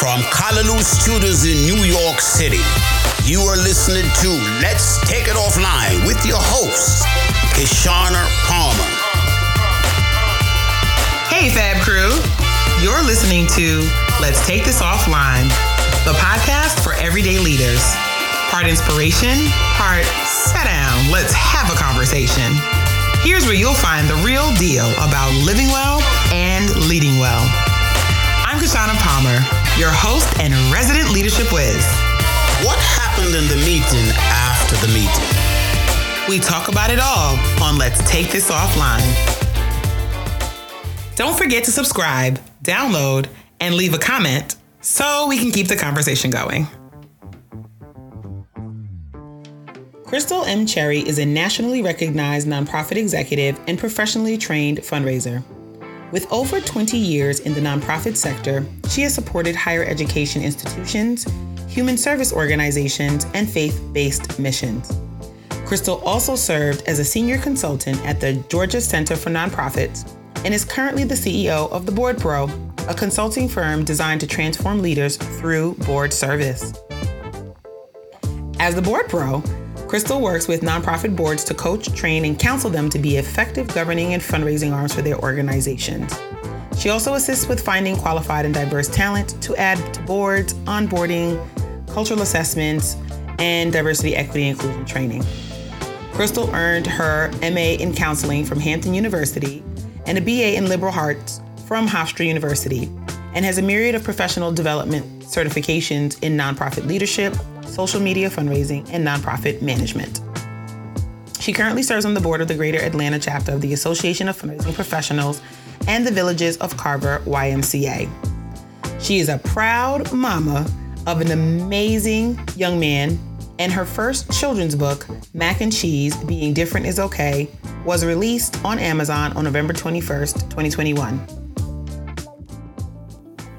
From Callaloo Studios in New York City, you are listening to Let's Take It Offline with your host, Kishshana Palmer. Hey, Fab Crew. You're listening to Let's Take This Offline, the podcast for everyday leaders. Part inspiration, part sit down, let's have a conversation. Here's where you'll find the real deal about living well and leading well. Kishshana Palmer, your host and resident leadership whiz. What happened in the meeting after the meeting? We talk about it all on Let's Take This Offline. Don't forget to subscribe, download, and leave a comment so we can keep the conversation going. Crystal M. Cherry is a nationally recognized nonprofit executive and professionally trained fundraiser. With over 20 years in the nonprofit sector, she has supported higher education institutions, human service organizations, and faith based missions. Crystal also served as a senior consultant at the Georgia Center for Nonprofits and is currently the CEO of the Board Pro, a consulting firm designed to transform leaders through board service. As the Board Pro, Crystal works with nonprofit boards to coach, train, and counsel them to be effective governing and fundraising arms for their organizations. She also assists with finding qualified and diverse talent to add to boards, onboarding, cultural assessments, and diversity, equity, and inclusion training. Crystal earned her MA in counseling from Hampton University and a BA in liberal arts from Hofstra University, and has a myriad of professional development certifications in nonprofit leadership, social media fundraising, and nonprofit management. She currently serves on the board of the Greater Atlanta chapter of the Association of Fundraising Professionals and the Villages of Carver YMCA. She is a proud mama of an amazing young man, and her first children's book, Mac and Cheese Being Different is Okay, was released on Amazon on November 21st, 2021.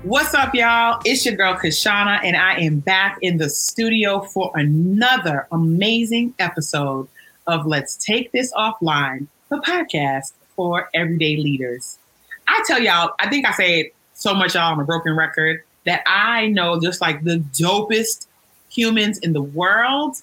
What's up, y'all? It's your girl Kishshana, and I am back in the studio for another amazing episode of Let's Take This Offline, the podcast for everyday leaders. I tell y'all, I think I say so much, y'all, on a broken record, that I know just like the dopest humans in the world.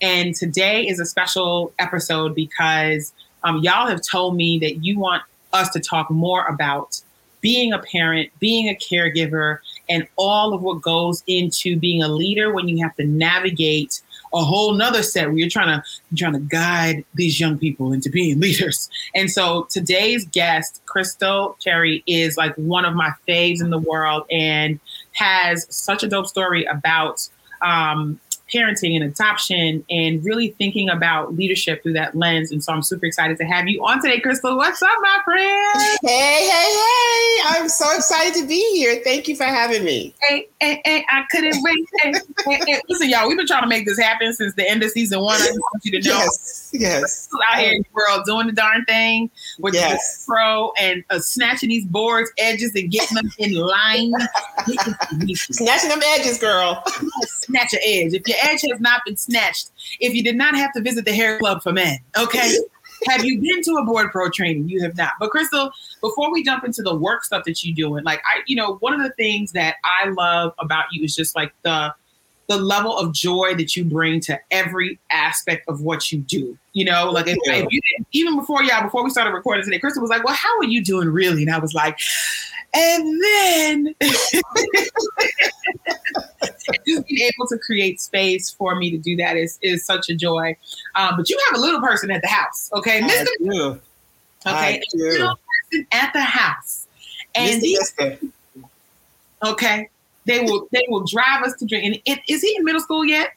And today is a special episode because um, y'all have told me that you want us to talk more about being a parent, being a caregiver, and all of what goes into being a leader when you have to navigate a whole nother set where you're trying to you're trying to guide these young people into being leaders. And so today's guest, Crystal Cherry, is like one of my faves in the world and has such a dope story about um, parenting and adoption and really thinking about leadership through that lens. And so I'm super excited to have you on today, Crystal. What's up, my friend? Hey, hey, hey. I'm so excited to be here. Thank you for having me. Hey, hey, hey I couldn't wait. hey, hey, hey. Listen, y'all, we've been trying to make this happen since the end of season one. I just want you to know. Yes, yes. Out here in the world doing the darn thing with Yes. the pro and uh, snatching these boards, edges, and getting them in line. Snatching them edges, girl. snatch an edge. If your edge has not been snatched, if you did not have to visit the hair club for men, okay? have you been to a board pro training? You have not. But Crystal, before we jump into the work stuff that you're doing, like I, you know, one of the things that I love about you is just like the the level of joy that you bring to every aspect of what you do. You know, like if, Yeah. if you even before y'all, before we started recording today, Crystal was like, "Well, how are you doing, really?" And I was like, and then just being able to create space for me to do that is is such a joy. Um, but you have a little person at the house, okay, Mister. Okay, I do. little person at the house, and these okay, they will they will drive us to drink. And it, is he in middle school yet?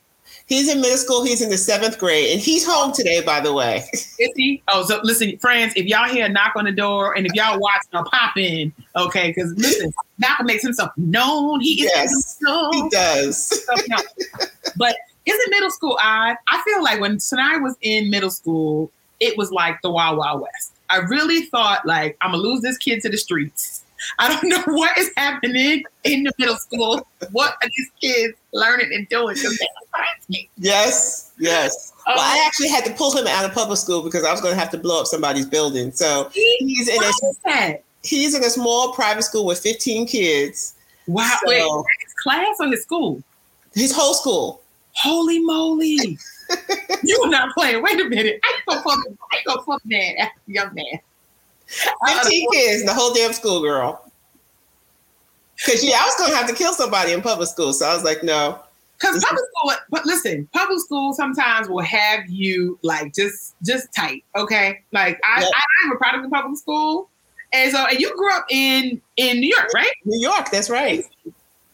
He's in middle school. He's in the seventh grade, and he's home today, by the way. Is he? Oh, so listen, friends, if y'all hear a knock on the door and if y'all watch, now pop in, okay? Because listen, Malcolm makes himself known. He is Yes, known. He does. but isn't middle school odd? I feel like when Sinai was in middle school, it was like the Wild Wild West. I really thought like I'm gonna lose this kid to the streets. I don't know what is happening in the middle school. What are these kids learning and doing? 'Cause they are science kids. Yes, yes. Oh. Well, I actually had to pull him out of public school because I was going to have to blow up somebody's building. So he's in a he's in a small private school with 15 kids. Wow, So- wait, class or his school? His whole school. Holy moly! you were not playing. Wait a minute. I ain't gonna fuck. I ain't gonna fuck man, young man. Fifteen kids, the whole damn school, girl. Because yeah, I was gonna have to kill somebody in public school, so I was like, no. Because public school, but listen, public school sometimes will have you like just just tight, okay? Like I, yep. I am a product of public school, and so and you grew up in in New York, right? New York, that's right.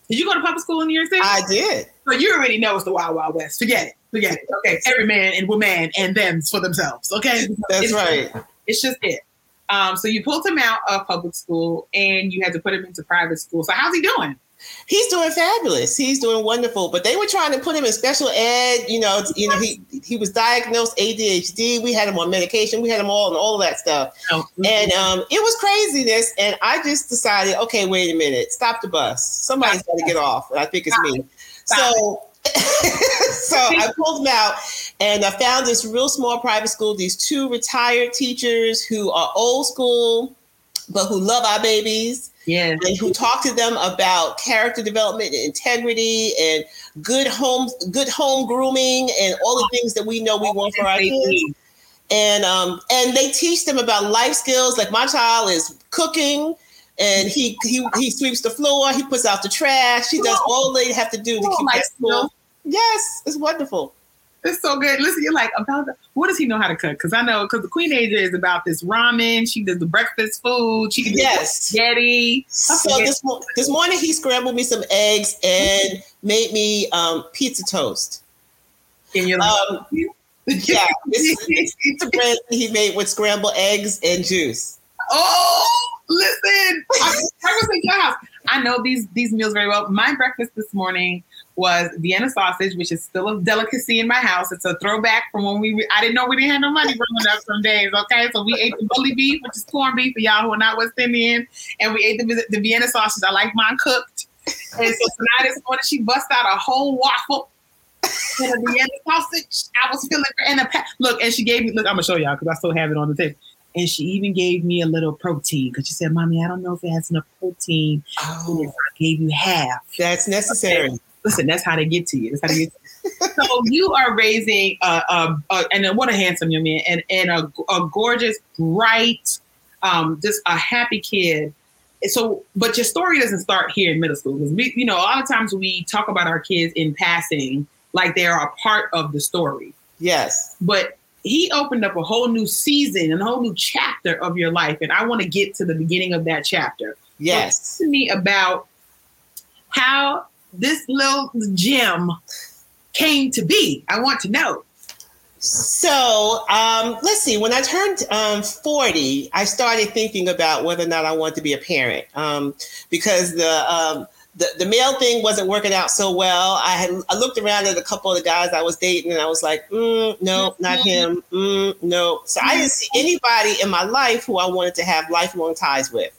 Did you go to public school in New York City? I did. So you already know it's the Wild Wild West. Forget it. Forget it. Okay, every man and woman and them's for themselves. Okay, that's it's, right. It's just it. Um, so you pulled him out of public school and you had to put him into private school. So how's he doing? He's doing fabulous. He's doing wonderful. But they were trying to put him in special ed. You know, you know, he he was diagnosed ADHD. We had him on medication. We had him all and all of that stuff. Oh, and um, it was craziness. And I just decided, okay, wait a minute, stop the bus. Somebody's got to get off. And I think it's me. So so I pulled him out and I found this real small private school, these two retired teachers who are old school, but who love our babies. Yeah. And who talk to them about character development and integrity and good home good home grooming and all the things that we know we want for our kids. And um and they teach them about life skills. Like my child is cooking and he he he sweeps the floor, he puts out the trash, he does all they have to do to keep that school. Yes, it's wonderful. It's so good. Listen, you're like about the, what does he know how to cook? Because I know because the Queen Asia is about this ramen. She does the breakfast food. She yes spaghetti. So this this morning he scrambled me some eggs and made me um, pizza toast. And you're like, um, yeah, it's, pizza bread he made with scrambled eggs and juice. Oh, listen, I, I was in your house. I know these these meals very well. My breakfast this morning was Vienna sausage, which is still a delicacy in my house. It's a throwback from when we, I didn't know we didn't have no money growing up some days. Okay. So we ate the bully beef, which is corned beef for y'all who are not West Indian. And we ate the, the Vienna sausage. I like mine cooked. And so tonight this morning, she bust out a whole waffle and a Vienna sausage. I was feeling, and a pack. look, and she gave me, look, I'm gonna show y'all because I still have it on the table. And she even gave me a little protein because she said, Mommy, I don't know if it has enough protein. Oh. I gave you half. That's necessary. Okay listen, that's how they get to you. That's how they get to you. so you are raising a, a, a, and what a handsome young man and, and a, a gorgeous, bright, um, just a happy kid. So, but your story doesn't start here in middle school because we, you know, a lot of times we talk about our kids in passing like they are a part of the story. Yes. But he opened up a whole new season and a whole new chapter of your life. And I want to get to the beginning of that chapter. Yes. To me about how this little gem came to be? I want to know. So um, let's see. When I turned um, 40, I started thinking about whether or not I wanted to be a parent um, because the, um, the the male thing wasn't working out so well. I had I looked around at a couple of the guys I was dating, and I was like, mm, no, not him. Mm, no. So I didn't see anybody in my life who I wanted to have lifelong ties with.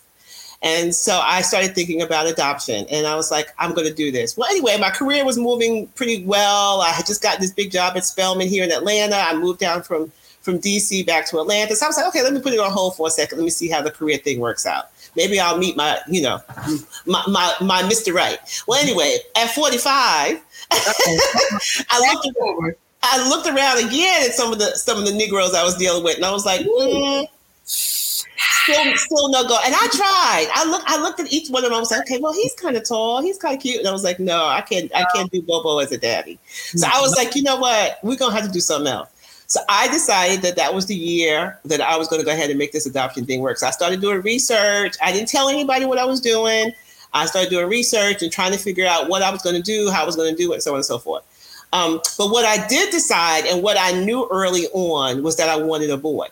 And so I started thinking about adoption and I was like, I'm going to do this. Well, anyway, my career was moving pretty well. I had just gotten this big job at Spelman here in Atlanta. I moved down from, from DC back to Atlanta. So I was like, okay, let me put it on hold for a second. Let me see how the career thing works out. Maybe I'll meet my, you know, my, my, my Mr. Right. Well, anyway, at 45, I looked over. I looked around again at some of the some of the Negroes I was dealing with, and I was like, mm, still, still no go. And I tried. I look, I looked at each one of them. I was like, okay, well, he's kind of tall. He's kind of cute. And I was like, no, I can't, I can't do Bobo as a daddy. So I was like, you know what? We're gonna have to do something else. So I decided that that was the year that I was going to go ahead and make this adoption thing work. So I started doing research. I didn't tell anybody what I was doing. I started doing research and trying to figure out what I was going to do, how I was going to do it, and so on and so forth. Um, but what I did decide and what I knew early on was that I wanted a boy.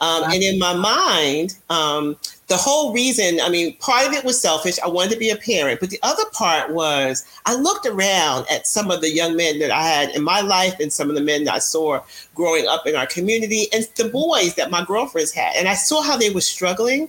Um, and in my mind, um, the whole reason, I mean, part of it was selfish. I wanted to be a parent. But the other part was I looked around at some of the young men that I had in my life and some of the men that I saw growing up in our community and the boys that my girlfriends had. And I saw how they were struggling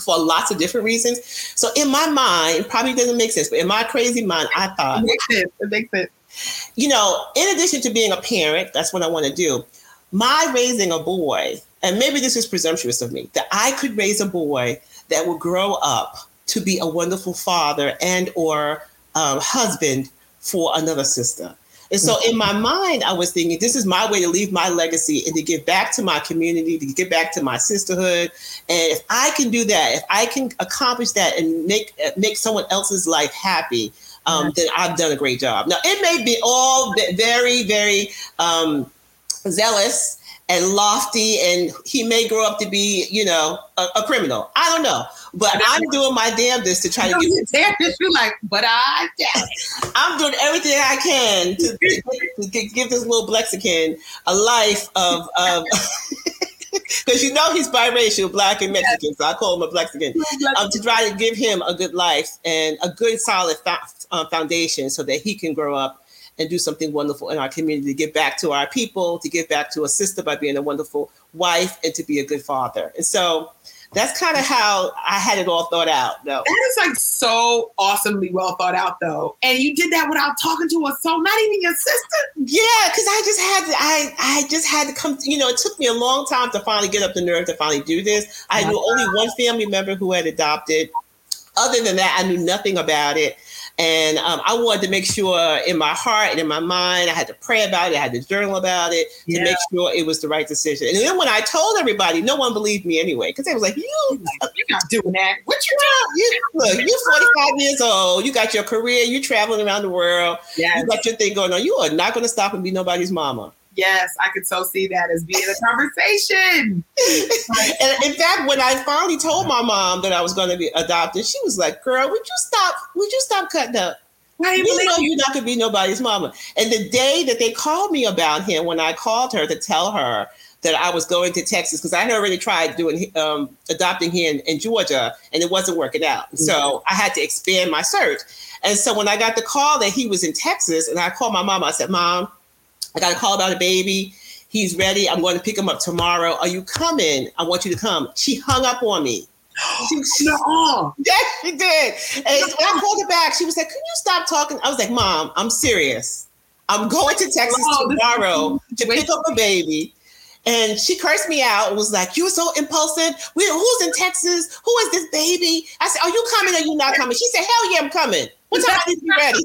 for lots of different reasons. So in my mind, it probably doesn't make sense, but in my crazy mind, I thought it makes sense. It makes sense. You know, in addition to being a parent, that's what I want to do. My raising a boy and maybe this is presumptuous of me, that I could raise a boy that would grow up to be a wonderful father and or um, husband for another sister. And so in my mind, I was thinking, this is my way to leave my legacy and to give back to my community, to give back to my sisterhood. And if I can do that, if I can accomplish that and make make someone else's life happy, um, then I've done a great job. Now it may be all very, very um, zealous and lofty, and he may grow up to be, you know, a, a criminal. I don't know, but I'm doing my damnedest to try to get. Damnedest, you're like, but I, I'm doing everything I can to, to, to give this little Blexican a life of. of because you know he's biracial, black and Mexican, so I call him a Blexican. Um, to try to give him a good life and a good, solid uh, foundation, so that he can grow up and do something wonderful in our community to give back to our people, to give back to a sister by being a wonderful wife, and to be a good father. And so that's kind of how I had it all thought out. Though that is like so awesomely well thought out, though. And you did that without talking to a soul, not even your sister. Yeah, because I just had to. I I just had to come. You know, it took me a long time to finally get up the nerve to finally do this. I knew only one family member who had adopted. Other than that, I knew nothing about it. And um, I wanted to make sure in my heart and in my mind, I had to pray about it, I had to journal about it to make sure it was the right decision. And then when I told everybody, no one believed me anyway, because they was like, "You, you're not doing that. What you doing? You, look, you're 45 years old. You got your career. You're traveling around the world. Yes. You got your thing going on. You are not going to stop and be nobody's mama." Yes, I could so see that as being a conversation. and in fact, when I finally told my mom that I was going to be adopted, she was like, "Girl, would you stop? Would you stop cutting up?" You know you're not gonna be nobody's mama. And the day that they called me about him, when I called her to tell her that I was going to Texas, because I had already tried doing um, adopting here in, in, Georgia, and it wasn't working out. Mm-hmm. So I had to expand my search. And so when I got the call that he was in Texas, and I called my mom, I said, "Mom, I got a call about a baby. He's ready. I'm going to pick him up tomorrow. Are you coming? I want you to come. She hung up on me. She, she, no. Yes, she did. And when I called her back, she was like, Can you stop talking? I was like, Mom, I'm serious. I'm going to Texas tomorrow to pick up a baby. And she cursed me out and was like, You're so impulsive. We, who's in Texas? Who is this baby? I said, Are you coming or are you not coming? She said, Hell yeah, I'm coming. What time to be ready?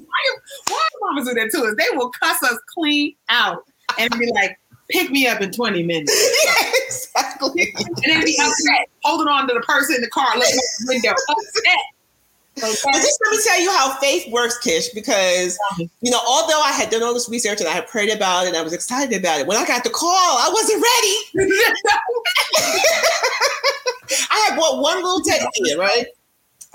Why mamas do that to us? They will cuss us clean out and be like, pick me up in 20 minutes. Yeah, exactly. And then be upset, holding on to the person in the car, looking out the window, upset. Okay. But just let me tell you how faith works, Kish, because you know, although I had done all this research and I had prayed about it and I was excited about it, when I got the call, I wasn't ready. I had bought one little teddy bear, right?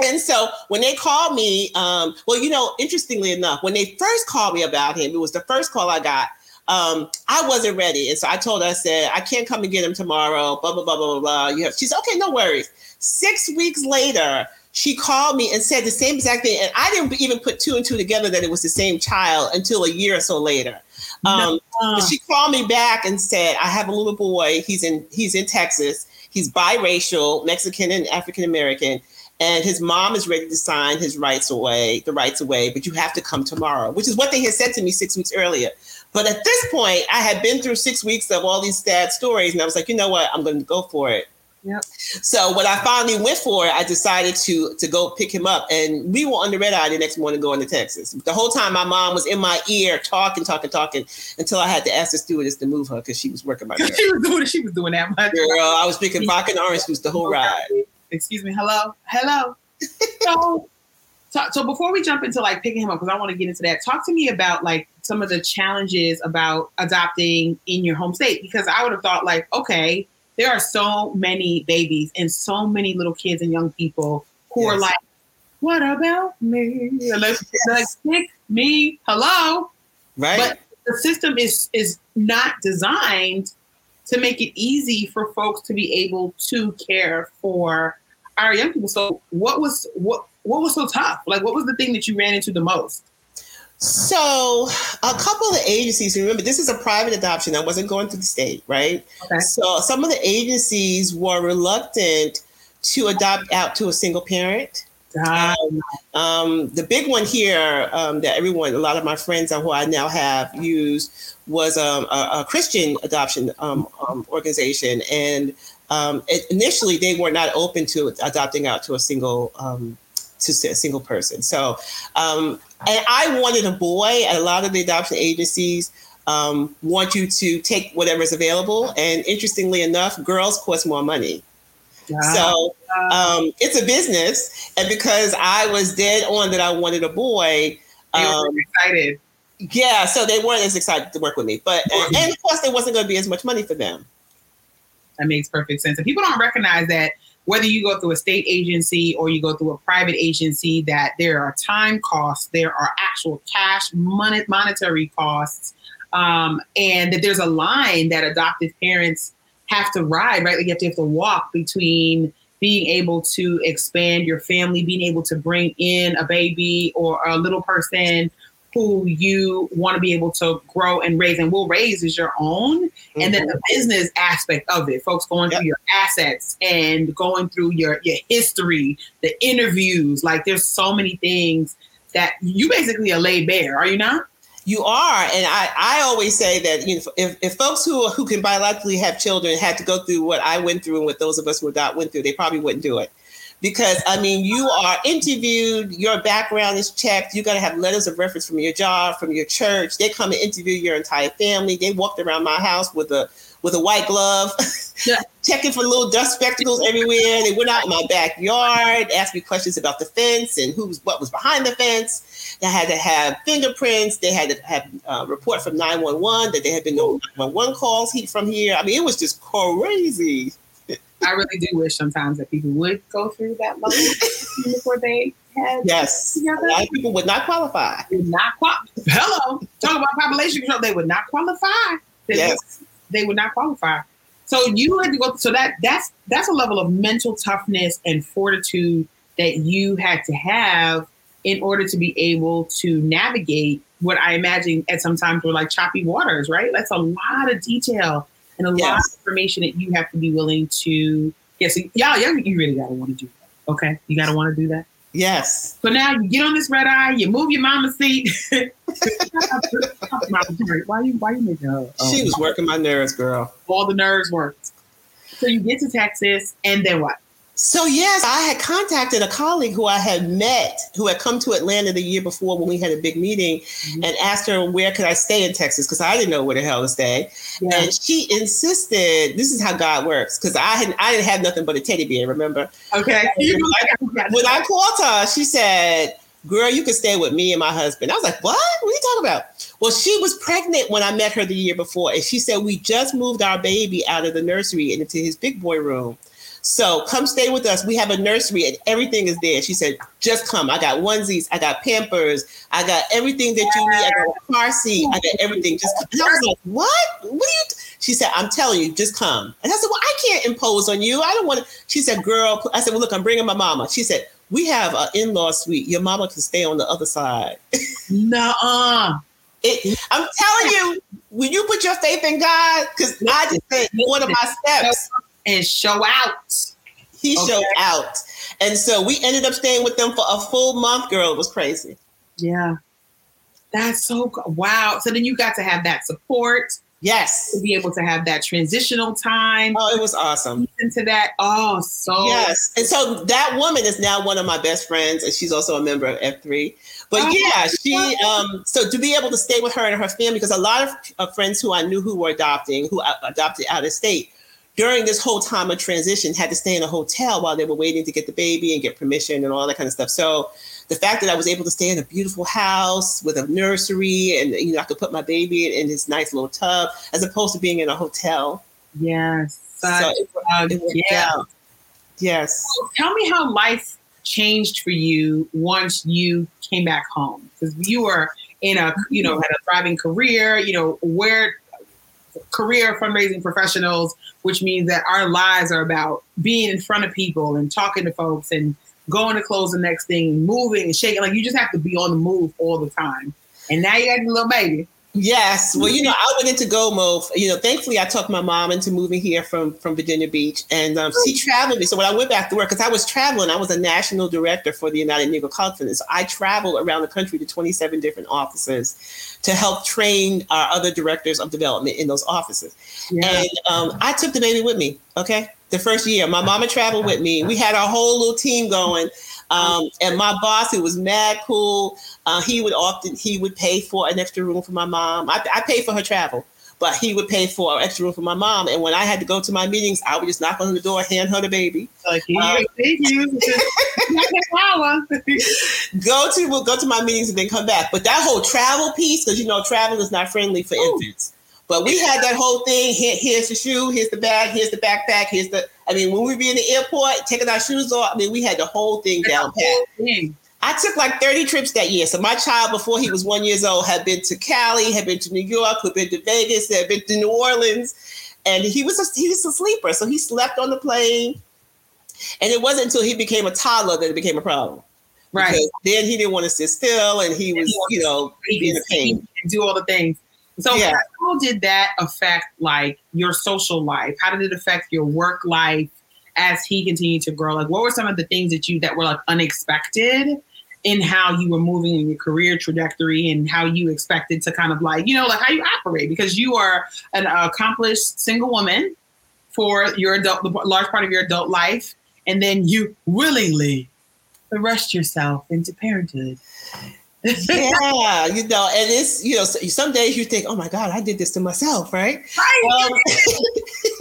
And so when they called me, um, well, you know, interestingly enough, when they first called me about him, it was the first call I got. Um, I wasn't ready. And so I told her, I said, I can't come and get him tomorrow, blah, blah, blah, blah, blah. You have, she said, okay, no worries. Six weeks later, she called me and said the same exact thing. And I didn't even put two and two together that it was the same child until a year or so later. Um, no. she called me back and said, I have a little boy. He's in, he's in Texas. He's biracial, Mexican and African American and his mom is ready to sign his rights away, the rights away, but you have to come tomorrow, which is what they had said to me six weeks earlier. But at this point, I had been through six weeks of all these sad stories, and I was like, you know what, I'm going to go for it. Yep. So when I finally went for it, I decided to to go pick him up, and we were on the red eye the next morning going to Texas. The whole time, my mom was in my ear talking, talking, talking, until I had to ask the stewardess to move her because she was working my. she was doing. She was doing that. Much. Girl, I was picking vodka and orange juice the whole ride excuse me, hello, hello. so, so, so before we jump into like picking him up, because I want to get into that, talk to me about like some of the challenges about adopting in your home state. Because I would have thought like, okay, there are so many babies and so many little kids and young people who yes. are like, what about me? Like, like pick me, hello. Right. But the system is is not designed to make it easy for folks to be able to care for our young people. So what was what what was so tough? Like what was the thing that you ran into the most? So, a couple of the agencies, remember, this is a private adoption. I wasn't going through the state, right? Okay. So, some of the agencies were reluctant to adopt out to a single parent. Um, um, the big one here um, that everyone, a lot of my friends who I now have used was um, a, a, Christian adoption um, um, organization. And it, initially, they were not open to adopting out to a single to a single person. So, um, and I wanted a boy. A lot of the adoption agencies um, want you to take whatever is available. And interestingly enough, girls cost more money. Wow. So um, it's a business. And because I was dead on that I wanted a boy, um, excited. Yeah, so they weren't as excited to work with me. But and, and of course, there wasn't going to be as much money for them. That makes perfect sense. And people don't recognize that whether you go through a state agency or you go through a private agency, that there are time costs, there are actual cash money, monetary costs, um, and that there's a line that adoptive parents have to ride, right? Like you have to have to walk between being able to expand your family, being able to bring in a baby or a little person who you want to be able to grow and raise and will raise is your own. Mm-hmm. And then the mm-hmm. business aspect of it, folks going yep. through your assets and going through your, your history, the interviews. Like there's so many things that you basically are laid bare, are you not? You are, and I, I always say that you know if, if folks who who can biologically have children had to go through what I went through and what those of us who not went through, they probably wouldn't do it because I mean, you are interviewed, your background is checked. You got to have letters of reference from your job, from your church. They come and interview your entire family. They walked around my house with a with a white glove, yeah. checking for little dust spectacles everywhere. They went out in my backyard, asked me questions about the fence and who's what was behind the fence. They had to have fingerprints. They had to have a uh, report from 911 that there had been no 911 calls from here. I mean, it was just crazy. I really do wish sometimes that people would go through that level before they had. Yes, together. a lot of people would not qualify. Would not qualify. Hello, talk about population control. They would not qualify. They yes, would, they would not qualify. So you had to go. So that that's that's a level of mental toughness and fortitude that you had to have in order to be able to navigate what I imagine at some times were like choppy waters. Right? That's a lot of detail and a yes. lot of information that you have to be willing to. Yes, yeah, so y'all, you really gotta want to do that. Okay, you gotta want to do that. Yes. So now you get on this red eye, you move your mama's seat. why you why you making her? Oh, she was working my nerves, girl. All the nerves worked. So you get to Texas, and then what? So yes, I had contacted a colleague who I had met, who had come to Atlanta the year before when we had a big meeting, mm-hmm. and asked her where could I stay in Texas because I didn't know where the hell to stay. Yeah. And she insisted. This is how God works because I had I didn't have nothing but a teddy bear. Remember? Okay. When I, when I called her, she said, "Girl, you can stay with me and my husband." I was like, "What? What are you talking about?" Well, she was pregnant when I met her the year before, and she said we just moved our baby out of the nursery and into his big boy room. So come stay with us. We have a nursery and everything is there. She said, just come. I got onesies, I got pampers, I got everything that you need. I got a car seat, I got everything. Just come. And I was like, what? What are you? T-? She said, I'm telling you, just come. And I said, well, I can't impose on you. I don't want to. She said, girl, I said, well, look, I'm bringing my mama. She said, we have an in-law suite. Your mama can stay on the other side. Nuh-uh. It, I'm telling you, when you put your faith in God, because I just said one of my steps and show out. He okay. showed out. And so we ended up staying with them for a full month, girl. It was crazy. Yeah. That's so wow. So then you got to have that support. Yes. To be able to have that transitional time. Oh, it was awesome. Into that. Oh, so yes. And so that woman is now one of my best friends, and she's also a member of F3. But oh, yeah, she um so to be able to stay with her and her family, because a lot of, of friends who I knew who were adopting, who adopted out of state, during this whole time of transition had to stay in a hotel while they were waiting to get the baby and get permission and all that kind of stuff. So the fact that I was able to stay in a beautiful house with a nursery and you know I could put my baby in, in this nice little tub as opposed to being in a hotel. Yes. So it, it yeah. Yes. So tell me how life changed for you once you came back home because you were in a you know had a thriving career. You know where career fundraising professionals, which means that our lives are about being in front of people and talking to folks and going to close the next thing, moving and shaking. Like you just have to be on the move all the time. And now you got a little baby. Yes. Well, you know, I went into go mode. You know, thankfully, I talked my mom into moving here from from Virginia Beach, and um, she traveled me. So when I went back to work, because I was traveling, I was a national director for the United Negro Conference. I traveled around the country to 27 different offices to help train our other directors of development in those offices. Yeah. And um, I took the baby with me. Okay, the first year, my mama traveled with me. We had our whole little team going. Um, and my boss, who was mad cool, uh, he would often he would pay for an extra room for my mom. I, I paid for her travel, but he would pay for an extra room for my mom. And when I had to go to my meetings, I would just knock on the door, hand her the baby. Like, um, thank you. go to we'll go to my meetings and then come back. But that whole travel piece, because you know travel is not friendly for Ooh. infants. But we had that whole thing. Here, here's the shoe. Here's the bag. Here's the backpack. Here's the. I mean, when we be in the airport taking our shoes off, I mean, we had the whole thing down pat. I took like 30 trips that year. So my child, before he was one years old, had been to Cali, had been to New York, had been to Vegas, had been to New Orleans, and he was a, he was a sleeper. So he slept on the plane, and it wasn't until he became a toddler that it became a problem. Right. Because then he didn't want to sit still, and he was, you know, being a pain and do all the things. So yeah. how did that affect like your social life? How did it affect your work life as he continued to grow? Like what were some of the things that you that were like unexpected in how you were moving in your career trajectory and how you expected to kind of like, you know, like how you operate because you are an accomplished single woman for your adult the large part of your adult life and then you willingly thrust yourself into parenthood yeah, you know, and it's you know, some days you think, oh my God, I did this to myself, right? Right. Um,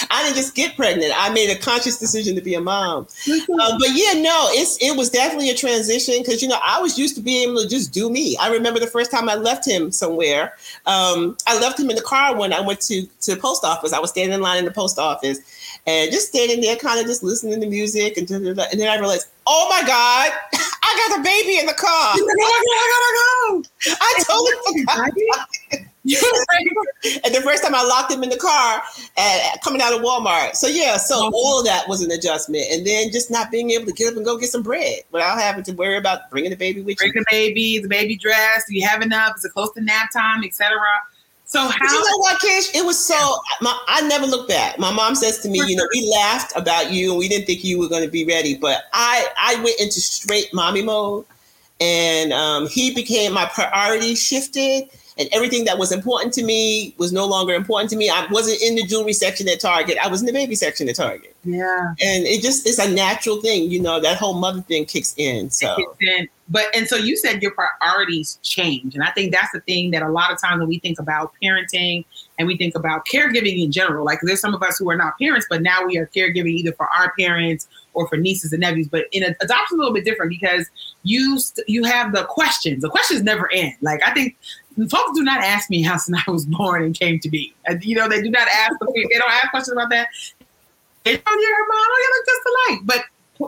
I didn't just get pregnant. I made a conscious decision to be a mom. Uh, but yeah, no, it's it was definitely a transition because you know I was used to being able to just do me. I remember the first time I left him somewhere. Um, I left him in the car when I went to to the post office. I was standing in line in the post office, and just standing there, kind of just listening to music, and, and then I realized, oh my god, I got a baby in the car. I gotta go. I totally forgot. and the first time I locked him in the car at, coming out of Walmart. So yeah, so oh. all of that was an adjustment, and then just not being able to get up and go get some bread without having to worry about bringing the baby with Bring you. Bring the baby, the baby dress. Do you have enough? Is it close to nap time, etc. So how? But you know what, Kish? It was so. My, I never look back. My mom says to me, you know, we laughed about you and we didn't think you were going to be ready, but I I went into straight mommy mode, and um, he became my priority shifted and everything that was important to me was no longer important to me. I wasn't in the jewelry section at Target. I was in the baby section at Target. Yeah. And it just it's a natural thing, you know, that whole mother thing kicks in. So kicks in. But and so you said your priorities change. And I think that's the thing that a lot of times when we think about parenting and we think about caregiving in general, like there's some of us who are not parents, but now we are caregiving either for our parents or for nieces and nephews. But in adoption, a little bit different because you st- you have the questions. The questions never end. Like I think folks do not ask me how I was born and came to be. You know, they do not ask. They don't ask questions about that. They don't her mom. You look just alike. But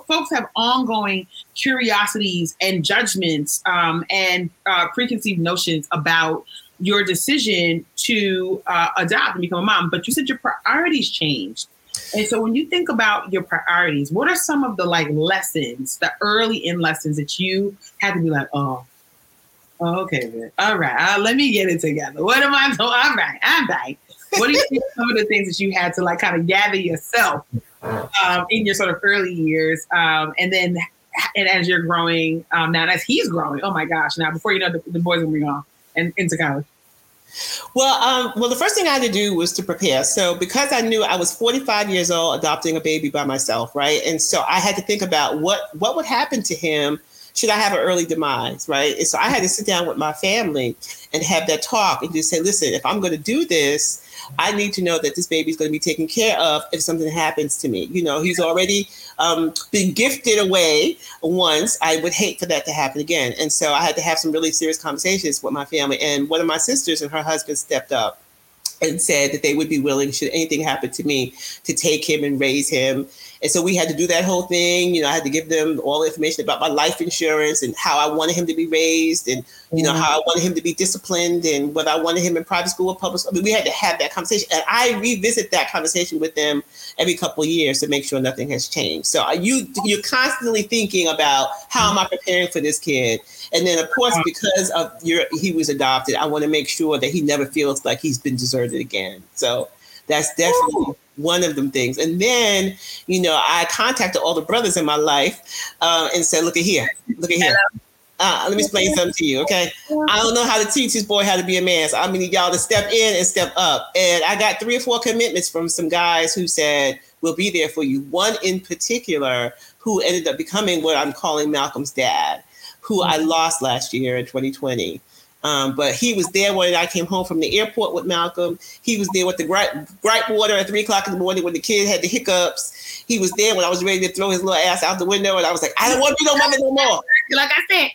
folks have ongoing curiosities and judgments um, and uh, preconceived notions about your decision to uh, adopt and become a mom. But you said your priorities changed. And so when you think about your priorities, what are some of the like lessons, the early in lessons that you had to be like, oh, Okay. All right. Uh, let me get it together. What am I doing? All right. I'm right. What do you think some of the things that you had to like kind of gather yourself um, in your sort of early years, um, and then and as you're growing um, now, as he's growing, oh my gosh! Now before you know, the, the boys will be gone and into college. Well, um, well, the first thing I had to do was to prepare. So, because I knew I was 45 years old, adopting a baby by myself, right, and so I had to think about what what would happen to him should I have an early demise, right? And so I had to sit down with my family and have that talk and just say, listen, if I'm going to do this, I need to know that this baby is going to be taken care of if something happens to me. You know, he's already um, been gifted away once. I would hate for that to happen again. And so I had to have some really serious conversations with my family. And one of my sisters and her husband stepped up and said that they would be willing, should anything happen to me, to take him and raise him and so we had to do that whole thing. You know, I had to give them all the information about my life insurance and how I wanted him to be raised and, you know, how I wanted him to be disciplined and whether I wanted him in private school or public school. I mean, we had to have that conversation. And I revisit that conversation with them every couple of years to make sure nothing has changed. So uh, you, you're constantly thinking about how am I preparing for this kid? And then, of course, because of your, he was adopted, I want to make sure that he never feels like he's been deserted again. So that's definitely one of them things. And then, you know, I contacted all the brothers in my life uh, and said, look at here, look at here. Uh, let me explain something to you, okay? I don't know how to teach this boy how to be a man, so I need y'all to step in and step up. And I got three or four commitments from some guys who said, we'll be there for you. One in particular who ended up becoming what I'm calling Malcolm's dad, who I mm-hmm. lost last year in 2020. Um, but he was there when I came home from the airport with Malcolm. He was there with the gripe, gripe water at three o'clock in the morning when the kid had the hiccups. He was there when I was ready to throw his little ass out the window, and I was like, I don't want to be no mother no more. Like I said,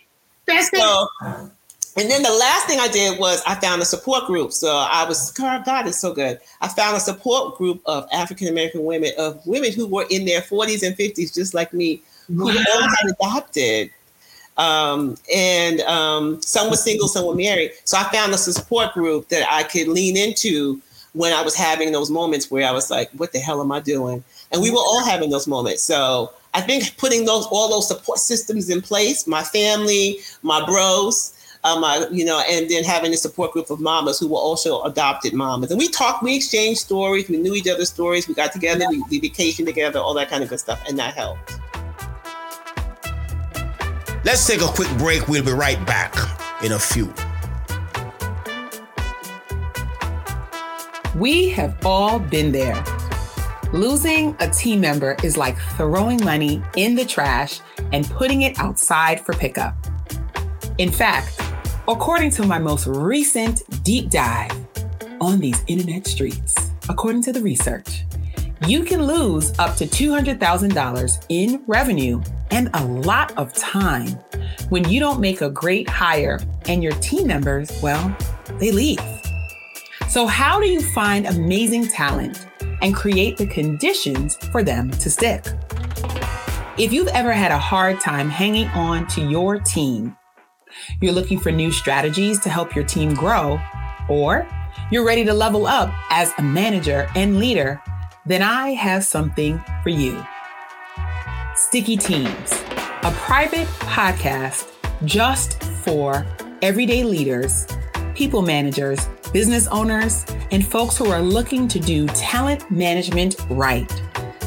that's so, it. And then the last thing I did was I found a support group. So I was, God is so good. I found a support group of African American women, of women who were in their 40s and 50s, just like me, who wow. all had adopted. Um, and um, some were single, some were married. So I found a support group that I could lean into when I was having those moments where I was like, what the hell am I doing? And we were all having those moments. So I think putting those all those support systems in place, my family, my bros, I, you know, and then having a support group of mamas who were also adopted mamas. And we talked, we exchanged stories, we knew each other's stories, we got together, we, we vacationed together, all that kind of good stuff, and that helped. Let's take a quick break. We'll be right back in a few. We have all been there. Losing a team member is like throwing money in the trash and putting it outside for pickup. In fact, According to my most recent deep dive on these internet streets, according to the research, you can lose up to $200,000 in revenue and a lot of time when you don't make a great hire and your team members, well, they leave. So, how do you find amazing talent and create the conditions for them to stick? If you've ever had a hard time hanging on to your team, you're looking for new strategies to help your team grow, or you're ready to level up as a manager and leader, then I have something for you. Sticky Teams, a private podcast just for everyday leaders, people managers, business owners, and folks who are looking to do talent management right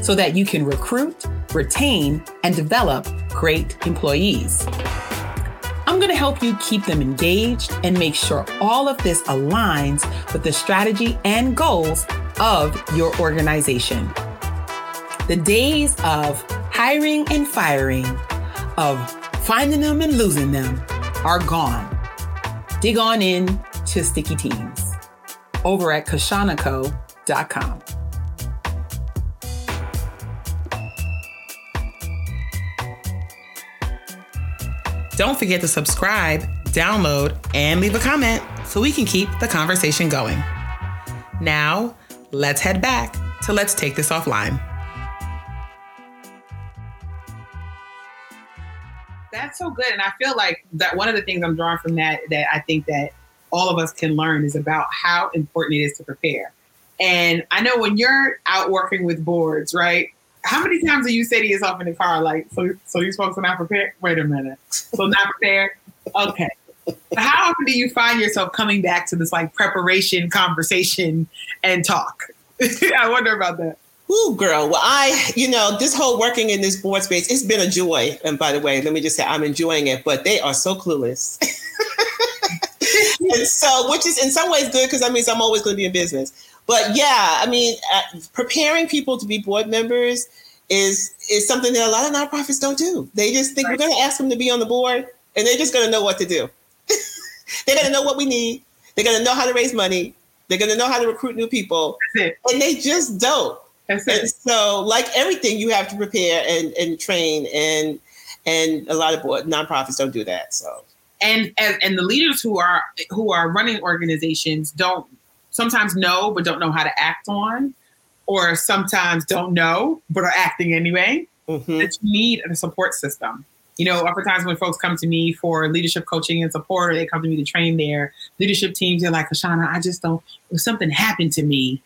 so that you can recruit, retain, and develop great employees. I'm going to help you keep them engaged and make sure all of this aligns with the strategy and goals of your organization. The days of hiring and firing, of finding them and losing them are gone. Dig on in to Sticky Teams over at kishshanaco.com. Don't forget to subscribe, download, and leave a comment so we can keep the conversation going. Now, let's head back to Let's Take This Offline. That's so good. And I feel like that one of the things I'm drawing from that that I think that all of us can learn is about how important it is to prepare. And I know when you're out working with boards, right? how many times do you say to yourself in the car, like, so, so these folks are not prepared? Wait a minute. So not prepared? Okay. How often do you find yourself coming back to this like preparation conversation and talk? I wonder about that. Ooh, girl. Well, I, you know, this whole working in this board space, it's been a joy. And by the way, let me just say I'm enjoying it, but they are so clueless. and so, which is in some ways good because that means I'm always going to be in business. But yeah, I mean, uh, preparing people to be board members is is something that a lot of nonprofits don't do. They just think right. we're going to ask them to be on the board, and they're just going to know what to do. they're going to know what we need. They're going to know how to raise money. They're going to know how to recruit new people, and they just don't. That's it. And so, like everything, you have to prepare and and train, and and a lot of board nonprofits don't do that. So and and, and the leaders who are who are running organizations don't sometimes know but don't know how to act on, or sometimes don't know but are acting anyway. Mm-hmm. That you need a support system. You know, oftentimes when folks come to me for leadership coaching and support, or they come to me to train their leadership teams, they're like, Kishshana, I just don't. Something happened to me,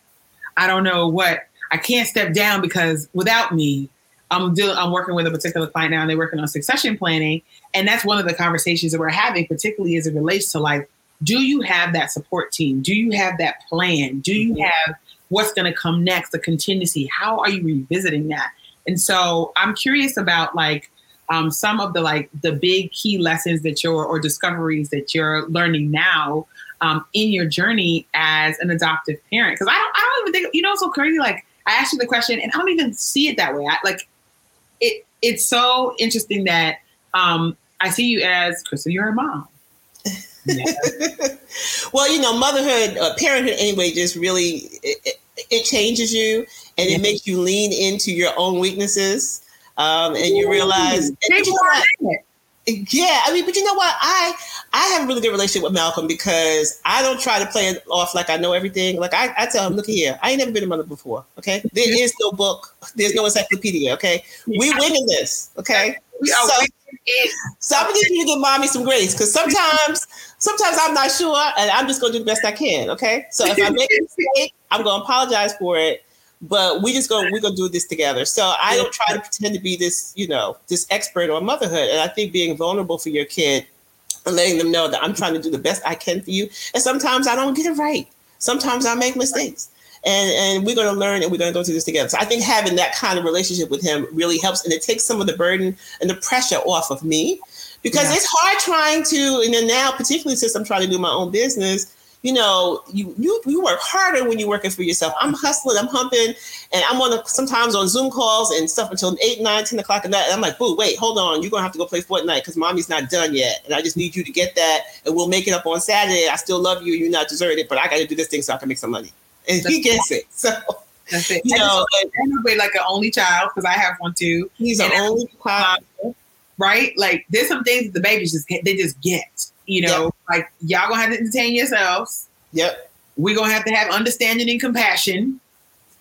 I don't know what. I can't step down because without me, I'm doing. I'm working with a particular client now, and they're working on succession planning, and that's one of the conversations that we're having, particularly as it relates to like do you have that support team? Do you have that plan? Do you mm-hmm. have what's going to come next, the contingency? How are you revisiting that? And so I'm curious about like um, some of the like the big key lessons that you're or discoveries that you're learning now um, in your journey as an adoptive parent. Because I don't, I don't even think you know it's so crazy. Like I asked you the question, and I don't even see it that way. I, like it it's so interesting that um, I see you as Crystal, you're a mom. Yeah. well, you know, motherhood, uh, parenthood, anyway, just really it, it changes you and it makes you lean into your own weaknesses, um, and you realize. And you know yeah, I mean, but you know what? I I have a really good relationship with Malcolm because I don't try to play it off like I know everything. Like I, I tell him, look here, I ain't never been a mother before. Okay, there is no book, there's no encyclopedia. Okay, we winning this. Okay, so so I'm gonna need you to give mommy some grace because sometimes sometimes I'm not sure and I'm just gonna do the best I can. Okay, so if I make a mistake, I'm gonna apologize for it but we just go we're gonna do this together. So i don't try to pretend to be this you know this expert on motherhood. And i think being vulnerable for your kid and letting them know that i'm trying to do the best i can for you. And sometimes i don't get it right. Sometimes i make mistakes. And and we're going to learn and we're going to go through this together. So i think having that kind of relationship with him really helps. And it takes some of the burden and the pressure off of me. Because yeah. it's hard trying to and then now particularly since i'm trying to do my own business you know, you you you work harder when you're working for yourself. I'm hustling, I'm humping, and I'm on a, sometimes on Zoom calls and stuff until 8, 9, 10 o'clock at night. And I'm like, boo, wait, hold on. You're gonna have to go play Fortnite because mommy's not done yet. And I just need you to get that and we'll make it up on Saturday. I still love you, you're not deserted, but I gotta do this thing so I can make some money. And he gets it. So that's it. You know, and, like an only child, because I have one too. He's an only child. Right? Like there's some things that the babies just get, they just get you know, yep. like y'all gonna have to entertain yourselves. Yep. We're gonna have to have understanding and compassion.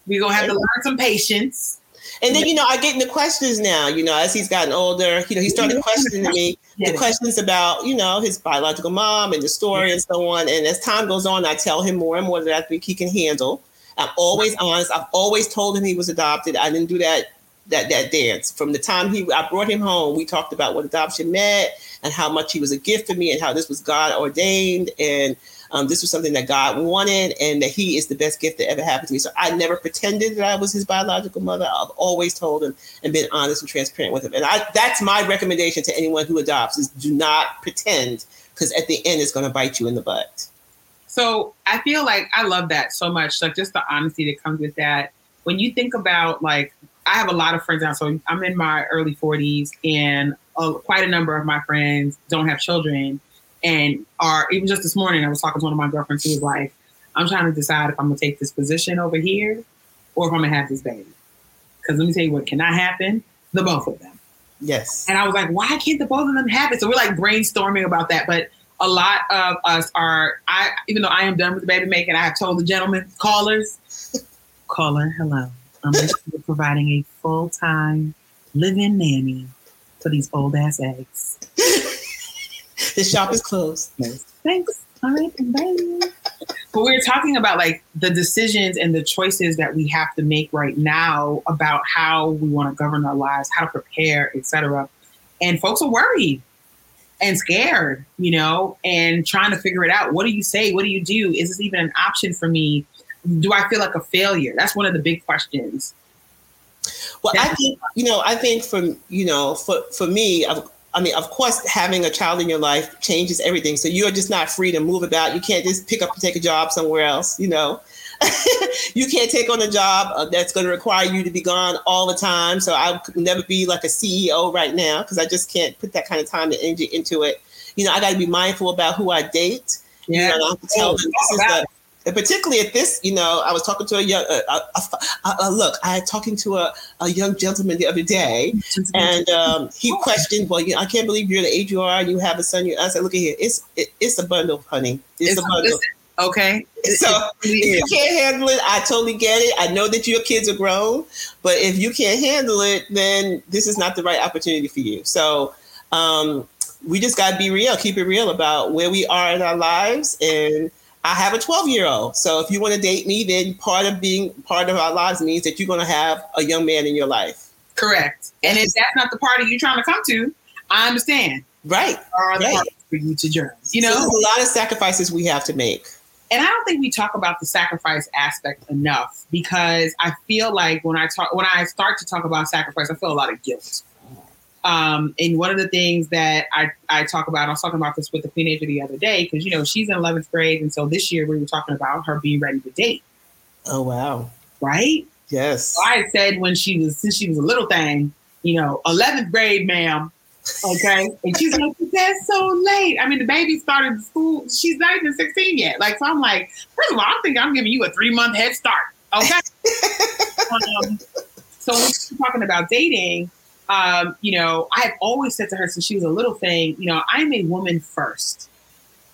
We're gonna have yep. to learn some patience. And then, you know, I get into questions now, you know, as he's gotten older, you know, he started questioning me the questions about, you know, his biological mom and the story and so on. And as time goes on, I tell him more and more that I think he can handle. I'm always honest. I've always told him he was adopted. I didn't do that that that dance. From the time he I brought him home, we talked about what adoption meant and how much he was a gift for me and how this was God ordained and um, this was something that God wanted and that he is the best gift that ever happened to me. So I never pretended that I was his biological mother. I've always told him and been honest and transparent with him. And I, that's my recommendation to anyone who adopts is do not pretend because at the end it's going to bite you in the butt. So I feel like I love that so much. Like just the honesty that comes with that. When you think about like I have a lot of friends now. So I'm in my early 40s, and uh, quite a number of my friends don't have children, and are even just this morning. I was talking to one of my girlfriends who was like, "I'm trying to decide if I'm gonna take this position over here, or if I'm gonna have this baby." Because let me tell you what cannot happen: the both of them. Yes. And I was like, "Why can't the both of them happen?" So we're like brainstorming about that, but a lot of us are I even though I am done with the baby making, I have told the gentlemen callers, caller, hello. I'm providing a full time live-in nanny for these old ass eggs. the shop is closed. Thanks. All right, bye. But we are talking about like the decisions and the choices that we have to make right now about how we want to govern our lives, how to prepare, etc. And folks are worried and scared, you know, and trying to figure it out. What do you say? What do you do? Is this even an option for me? Do I feel like a failure? That's one of the big questions. Well, I think you know. I think from you know, for for me, I've, I mean, of course, having a child in your life changes everything. So you're just not free to move about. You can't just pick up and take a job somewhere else. You know, you can't take on a job uh, that's going to require you to be gone all the time. So I could never be like a CEO right now because I just can't put that kind of time and energy into it. You know, I got to be mindful about who I date. Yeah, you know, I have to tell them this is the and particularly at this, you know, I was talking to a young, uh, uh, uh, uh look, I had talking to a, a young gentleman the other day, and um, he questioned, well, you know, I can't believe you're the age you are, you have a son. You, I said, look at here, it's it, it's a bundle, honey, it's, it's a bundle. Listen, okay. So if you can't handle it, I totally get it. I know that your kids are grown, but if you can't handle it, then this is not the right opportunity for you. So um, we just got to be real, keep it real about where we are in our lives and I have a 12 year old. So if you want to date me, then part of being part of our lives means that you're going to have a young man in your life. Correct. And if that's not the party you're trying to come to, I understand. Right. Are right. for you to journey. You know, so there's a lot of sacrifices we have to make. And I don't think we talk about the sacrifice aspect enough because I feel like when I talk when I start to talk about sacrifice, I feel a lot of guilt. Um, and one of the things that I, I talk about, I was talking about this with the teenager the other day, because, you know, she's in 11th grade. And so this year we were talking about her being ready to date. Oh, wow. Right? Yes. So I said when she was, since she was a little thing, you know, 11th grade, ma'am. Okay. And she's like, that's so late. I mean, the baby started school. She's not even 16 yet. Like, so I'm like, first of all, I think I'm giving you a three month head start. Okay. um, so when she's talking about dating, um, you know, I've always said to her since she was a little thing, you know, I'm a woman first.